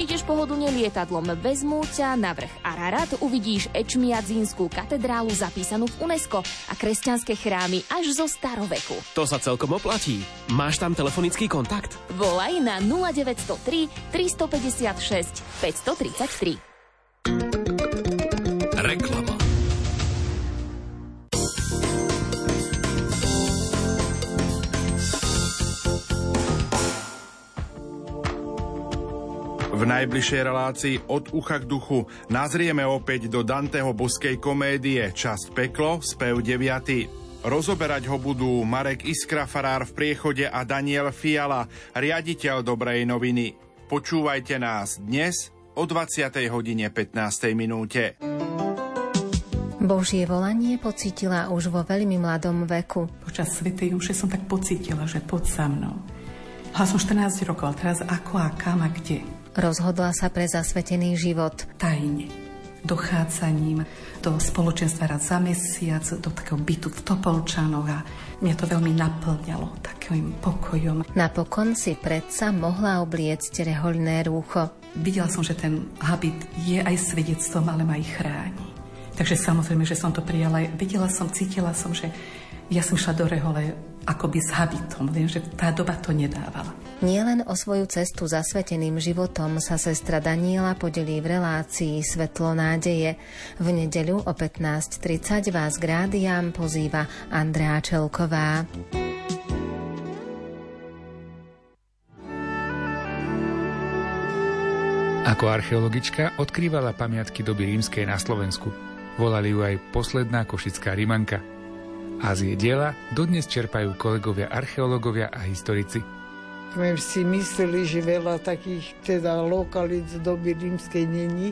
Ideš pohodlne lietadlom, vezmú ťa na vrch Ararat, uvidíš Ečmiadzínskú katedrálu zapísanú v UNESCO a kresťanské chrámy až zo staroveku. To sa celkom oplatí. Máš tam telefonický kontakt? Volaj na 0903 356 533. V najbližšej relácii od ucha k duchu nazrieme opäť do Danteho boskej komédie Časť peklo, spev 9. Rozoberať ho budú Marek Iskra Farár v priechode a Daniel Fiala, riaditeľ Dobrej noviny. Počúvajte nás dnes o 20. hodine 15. minúte. Božie volanie pocítila už vo veľmi mladom veku. Počas Svetej Juše som tak pocítila, že poď sa mnou. Hala som 14 rokov, ale teraz ako a kam a kde? Rozhodla sa pre zasvetený život. Tajne. Dochádzaním do spoločenstva raz za mesiac, do takého bytu v Topolčanoch a mňa to veľmi naplňalo takým pokojom. Napokon si predsa mohla obliecť rehoľné rúcho. Videla som, že ten habit je aj svedectvom, ale ma aj chráni. Takže samozrejme, že som to prijala. Videla som, cítila som, že ja som šla do rehole akoby s habitom, že tá doba to nedávala. Nielen o svoju cestu zasveteným životom sa sestra Daniela podelí v relácii Svetlo nádeje. V nedeľu o 15.30 vás k rádiám pozýva Andrea Čelková. Ako archeologička odkrývala pamiatky doby rímskej na Slovensku. Volali ju aj posledná košická rimanka. A z jej diela dodnes čerpajú kolegovia archeológovia a historici. sme si mysleli, že veľa takých teda lokalít z doby rímskej není,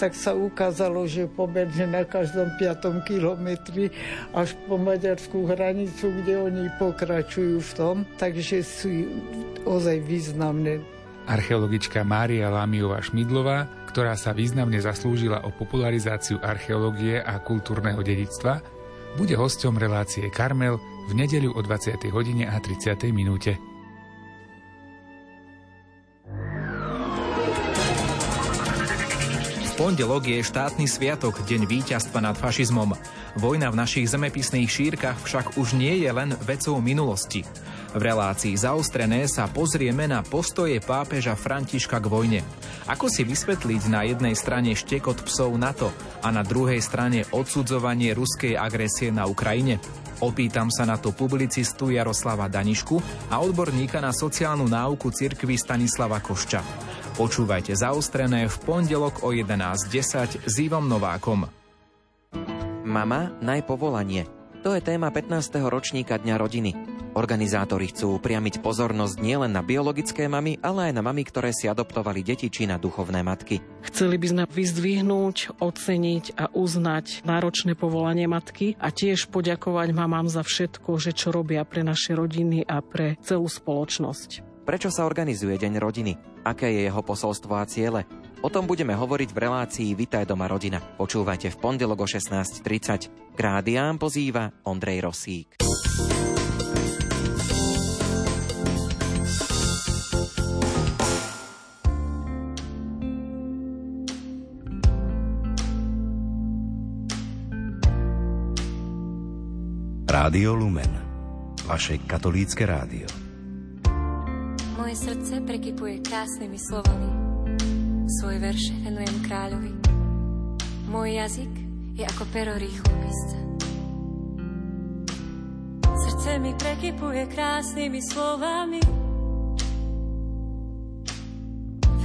tak sa ukázalo, že pobedne na každom piatom kilometri až po maďarskú hranicu, kde oni pokračujú v tom, takže sú ozaj významné. Archeologička Mária Lámiová Šmidlová, ktorá sa významne zaslúžila o popularizáciu archeológie a kultúrneho dedictva, bude hosťom relácie Karmel v nedeľu o 20. hodine a 30. minúte. Pondelok je štátny sviatok, deň víťazstva nad fašizmom. Vojna v našich zemepisných šírkach však už nie je len vecou minulosti. V relácii zaostrené sa pozrieme na postoje pápeža Františka k vojne. Ako si vysvetliť na jednej strane štekot psov NATO a na druhej strane odsudzovanie ruskej agresie na Ukrajine? Opýtam sa na to publicistu Jaroslava Danišku a odborníka na sociálnu náuku cirkvi Stanislava Košča. Počúvajte zaostrené v pondelok o 11.10 s Ivom Novákom. Mama, najpovolanie. To je téma 15. ročníka Dňa rodiny. Organizátori chcú upriamiť pozornosť nielen na biologické mamy, ale aj na mamy, ktoré si adoptovali deti či na duchovné matky. Chceli by sme vyzdvihnúť, oceniť a uznať náročné povolanie matky a tiež poďakovať mamám za všetko, že čo robia pre naše rodiny a pre celú spoločnosť. Prečo sa organizuje Deň rodiny? Aké je jeho posolstvo a ciele? O tom budeme hovoriť v relácii Vitaj doma rodina. Počúvajte v pondelok o 16.30. K pozýva Ondrej Rosík. Rádio Lumen. Vaše katolícke rádio. Moje srdce prekypuje krásnymi slovami. Svoje verše venujem kráľovi. Môj jazyk je ako pero rýchlo písca. Srdce mi prekypuje krásnymi slovami.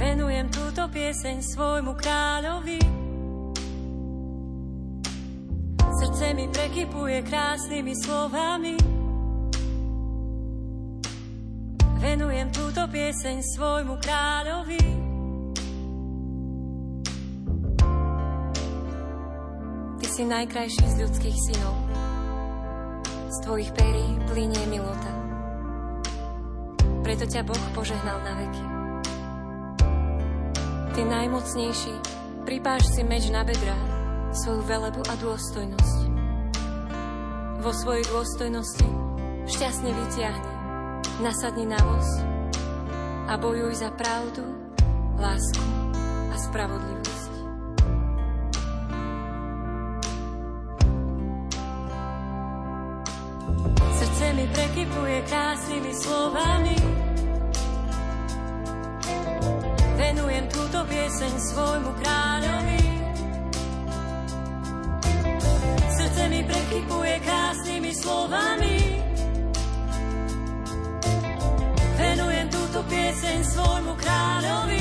Venujem túto pieseň svojmu kráľovi. Srdce mi prekypuje krásnymi slovami. Venujem túto pieseň svojmu kráľovi. Ty si najkrajší z ľudských synov. Z tvojich perí plinie milota. preto ťa Boh požehnal na veky. Ty najmocnejší, pripáš si meč na bedrá, svoju velebu a dôstojnosť. Vo svojej dôstojnosti šťastne vytiahni, nasadni na voz a bojuj za pravdu, lásku a spravodlivosť. Srdce mi prekypuje krásnymi slovami. Venujem túto pieseň svojmu kráľovi. Srdce mi prekypuje krásnymi slovami pieseň svojmu kráľovi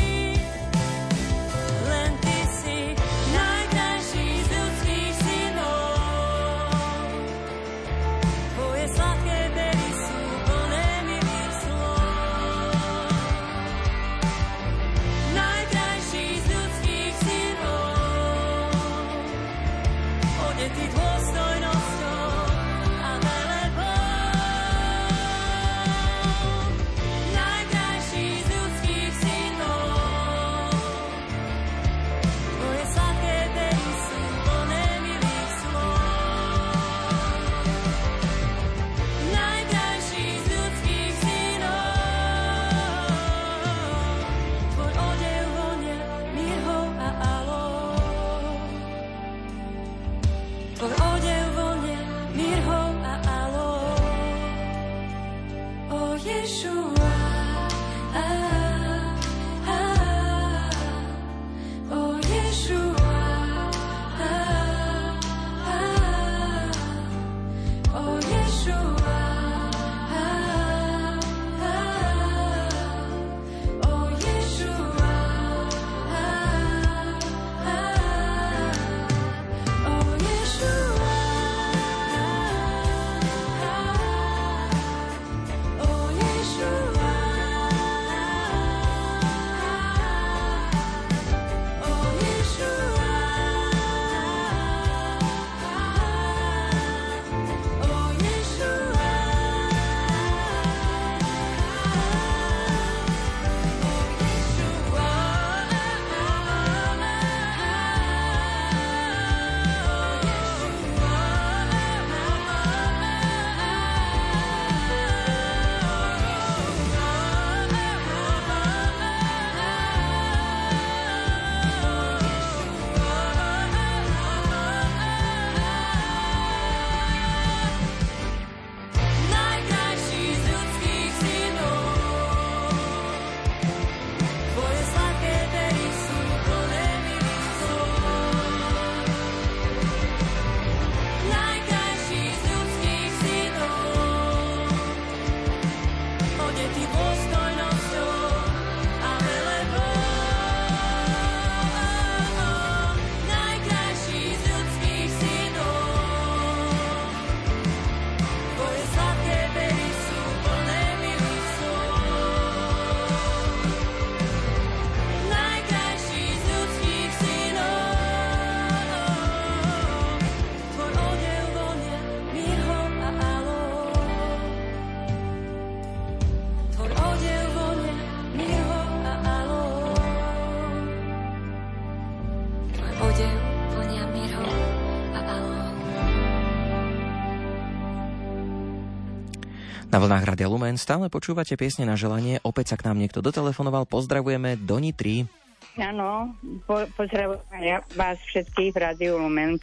Na vlnách Radia Lumen stále počúvate piesne na želanie. Opäť sa k nám niekto dotelefonoval. Pozdravujeme do Nitry. Áno, po, pozdravujem ja vás všetkých v Rádiu Lumen.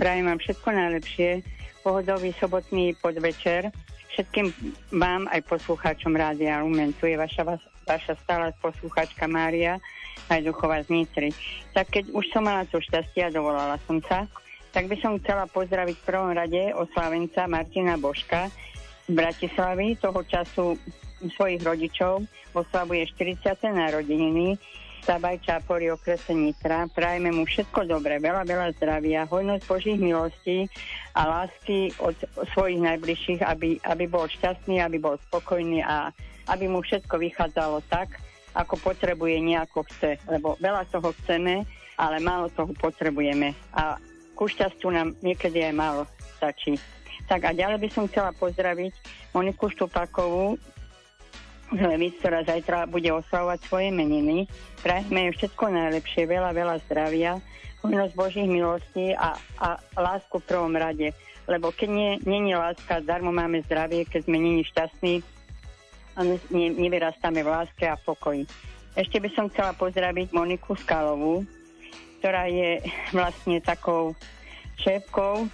Prajem vám všetko najlepšie. Pohodový sobotný podvečer. Všetkým vám aj poslucháčom Rádia Lumen. Tu je vaša, vaša stála poslucháčka Mária Hajduchová z Nitry. Tak keď už som mala to šťastie a dovolala som sa, tak by som chcela pozdraviť v prvom rade oslávenca Martina Božka Bratislavy. Toho času svojich rodičov oslavuje 40. narodeniny Sabaj Čápori okrese Nitra. Prajeme mu všetko dobré, veľa, veľa zdravia, hojnosť Božích milostí a lásky od svojich najbližších, aby, aby bol šťastný, aby bol spokojný a aby mu všetko vychádzalo tak, ako potrebuje, nejako chce. Lebo veľa toho chceme, ale málo toho potrebujeme. A ku šťastiu nám niekedy aj málo stačí. Tak a ďalej by som chcela pozdraviť Moniku Štupakovú z Levic, ktorá zajtra bude oslavovať svoje meniny. Prajme jej všetko najlepšie, veľa, veľa zdravia, hojnosť Božích milostí a, a lásku v prvom rade. Lebo keď nie, nie je láska, darmo máme zdravie, keď sme není šťastní a ne, ne, nevyrastáme v láske a pokoji. Ešte by som chcela pozdraviť Moniku Skalovú, ktorá je vlastne takou šéfkou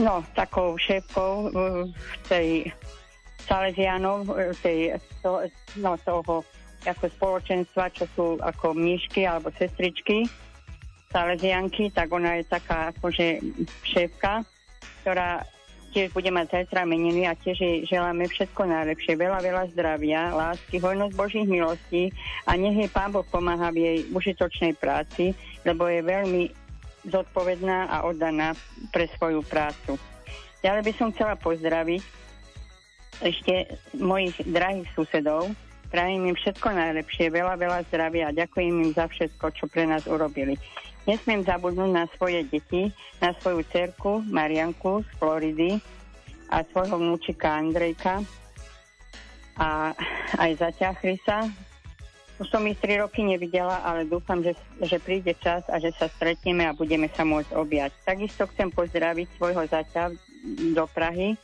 no, takou šéfkou uh, tej Salesianov, uh, tej, to, no, toho ako spoločenstva, čo sú ako mníšky alebo sestričky Salesianky, tak ona je taká akože šéfka, ktorá tiež bude mať zajtra meniny a tiež jej želáme všetko najlepšie. Veľa, veľa zdravia, lásky, hojnosť Božích milostí a nech jej Pán Boh pomáha v jej užitočnej práci, lebo je veľmi zodpovedná a oddaná pre svoju prácu. Ďalej by som chcela pozdraviť ešte mojich drahých susedov. Prajem im všetko najlepšie, veľa, veľa zdravia a ďakujem im za všetko, čo pre nás urobili. Nesmiem zabudnúť na svoje deti, na svoju cerku Marianku z Floridy a svojho vnúčika Andrejka a aj zaťa Chrisa. Už som ich tri roky nevidela, ale dúfam, že, že príde čas a že sa stretneme a budeme sa môcť objať. Takisto chcem pozdraviť svojho zaťa do Prahy,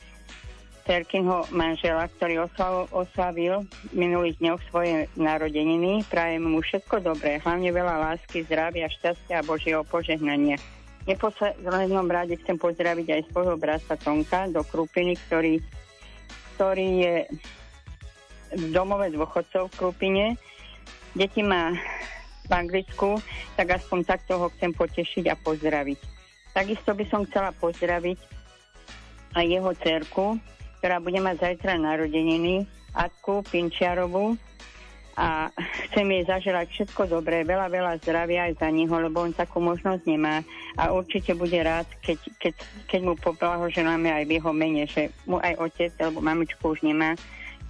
Cerkinho manžela, ktorý oslav, oslavil minulých dňoch svoje narodeniny. Prajem mu všetko dobré, hlavne veľa lásky, zdravia, šťastia a Božieho požehnania. V neposlednom rade chcem pozdraviť aj svojho brata Tonka do Krupiny, ktorý, ktorý je v domove dôchodcov v Krupine. Deti má v Anglicku, tak aspoň takto ho chcem potešiť a pozdraviť. Takisto by som chcela pozdraviť aj jeho cerku, ktorá bude mať zajtra narodeniny, Atku Pinčiarovú. A chcem jej zaželať všetko dobré, veľa, veľa zdravia aj za neho, lebo on takú možnosť nemá. A určite bude rád, keď, keď, keď mu poblahoželáme aj v jeho mene, že mu aj otec, alebo mamičku už nemá,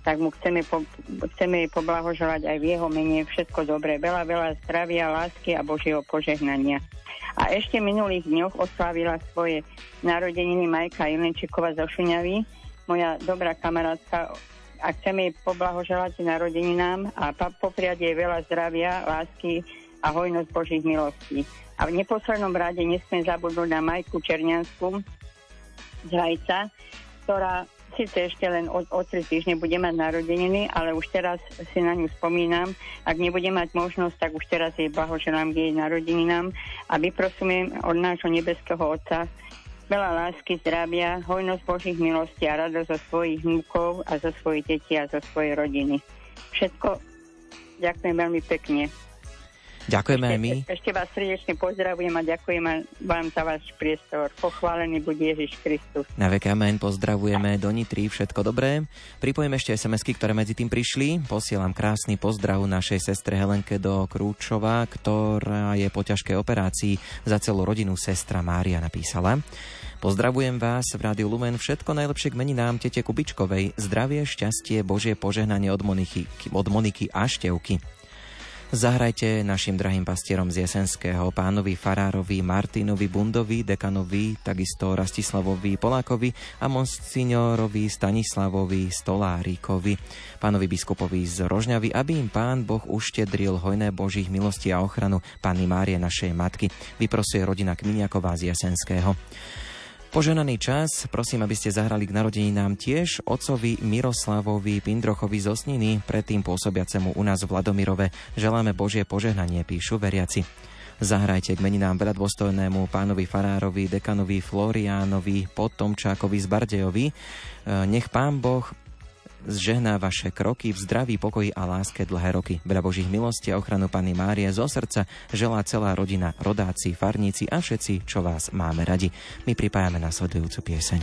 tak mu chceme, po, chceme jej poblahoželať aj v jeho mene všetko dobré, veľa, veľa zdravia, lásky a Božieho požehnania. A ešte minulých dňoch oslávila svoje narodeniny Majka Jelenčíková zo Šuňavy, moja dobrá kamarátka a chcem jej poblahoželať narodeninám a popriať jej veľa zdravia, lásky a hojnosť Božích milostí. A v neposlednom rade nesmiem zabudnúť na Majku Černiansku z Hajca, ktorá síce ešte len o, o 3 týždne bude mať narodeniny, ale už teraz si na ňu spomínam. Ak nebude mať možnosť, tak už teraz jej blahoželám k jej narodeninám a vyprosujem od nášho nebeského Otca, veľa lásky, zdravia, hojnosť Božích milostí a radosť zo svojich vnúkov a zo svojich detí a zo svojej rodiny. Všetko ďakujem veľmi pekne. Ďakujeme aj my. Ešte vás srdečne pozdravujem a ďakujem vám za váš priestor. Pochválený bude Ježiš Kristus. Na vek amen, pozdravujeme do Nitry, všetko dobré. Pripojem ešte SMS-ky, ktoré medzi tým prišli. Posielam krásny pozdrav našej sestre Helenke do Krúčova, ktorá je po ťažkej operácii. Za celú rodinu sestra Mária napísala. Pozdravujem vás v Rádiu Lumen. Všetko najlepšie k meninám tete Kubičkovej. Zdravie, šťastie, Božie požehnanie od Moniky, od Moniky a Števky. Zahrajte našim drahým pastierom z Jesenského, pánovi Farárovi, Martinovi Bundovi, dekanovi, takisto Rastislavovi Polákovi a monsignorovi Stanislavovi Stolárikovi, pánovi biskupovi z Rožňavy, aby im pán Boh uštedril hojné Božích milostí a ochranu Panny Márie, našej matky, vyprosuje rodina Kminiaková z Jesenského. Poženaný čas, prosím, aby ste zahrali k narodeninám tiež otcovi Miroslavovi Pindrochovi z Osniny, predtým pôsobiacemu u nás v Vladomirove. Želáme Božie požehnanie, píšu veriaci. Zahrajte k meninám veľa dôstojnému pánovi Farárovi, dekanovi Floriánovi, Potomčákovi z Bardejovi. E, nech pán Boh zžehná vaše kroky v zdraví, pokoji a láske dlhé roky. Veľa Božích milostí a ochranu Panny Márie zo srdca želá celá rodina, rodáci, farníci a všetci, čo vás máme radi. My pripájame nasledujúcu pieseň.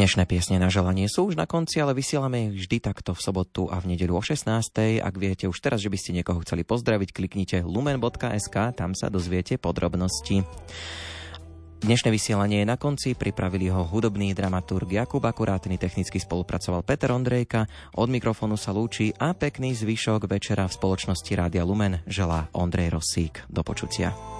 Dnešné piesne na želanie sú už na konci, ale vysielame ich vždy takto v sobotu a v nedeľu o 16. Ak viete už teraz, že by ste niekoho chceli pozdraviť, kliknite lumen.sk, tam sa dozviete podrobnosti. Dnešné vysielanie je na konci, pripravili ho hudobný dramaturg Jakub Akurátny, technicky spolupracoval Peter Ondrejka, od mikrofónu sa lúči a pekný zvyšok večera v spoločnosti Rádia Lumen želá Ondrej Rosík. Do počutia.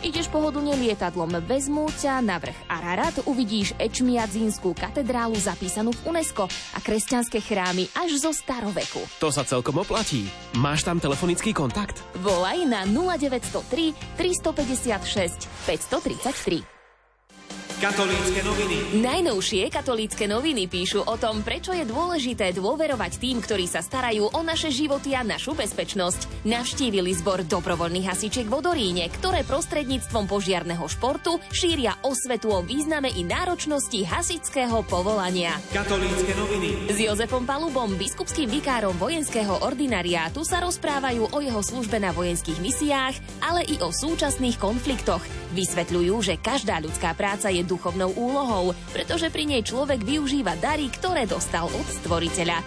Ideš pohodlne lietadlom, vezmú ťa na vrch Ararat, uvidíš Ečmiadzínskú katedrálu zapísanú v UNESCO a kresťanské chrámy až zo staroveku. To sa celkom oplatí. Máš tam telefonický kontakt? Volaj na 0903 356 533. Katolícke noviny. Najnovšie katolícke noviny píšu o tom, prečo je dôležité dôverovať tým, ktorí sa starajú o naše životy a našu bezpečnosť. Navštívili zbor dobrovoľných hasičiek v Odoríne, ktoré prostredníctvom požiarného športu šíria osvetu o význame i náročnosti hasičského povolania. Katolícke noviny. S Jozefom Palubom, biskupským vikárom vojenského ordinariátu, sa rozprávajú o jeho službe na vojenských misiách, ale i o súčasných konfliktoch. Vysvetľujú, že každá ľudská práca je duchovnou úlohou, pretože pri nej človek využíva dary, ktoré dostal od stvoriteľa.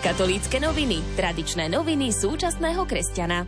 Katolícke noviny, tradičné noviny súčasného kresťana.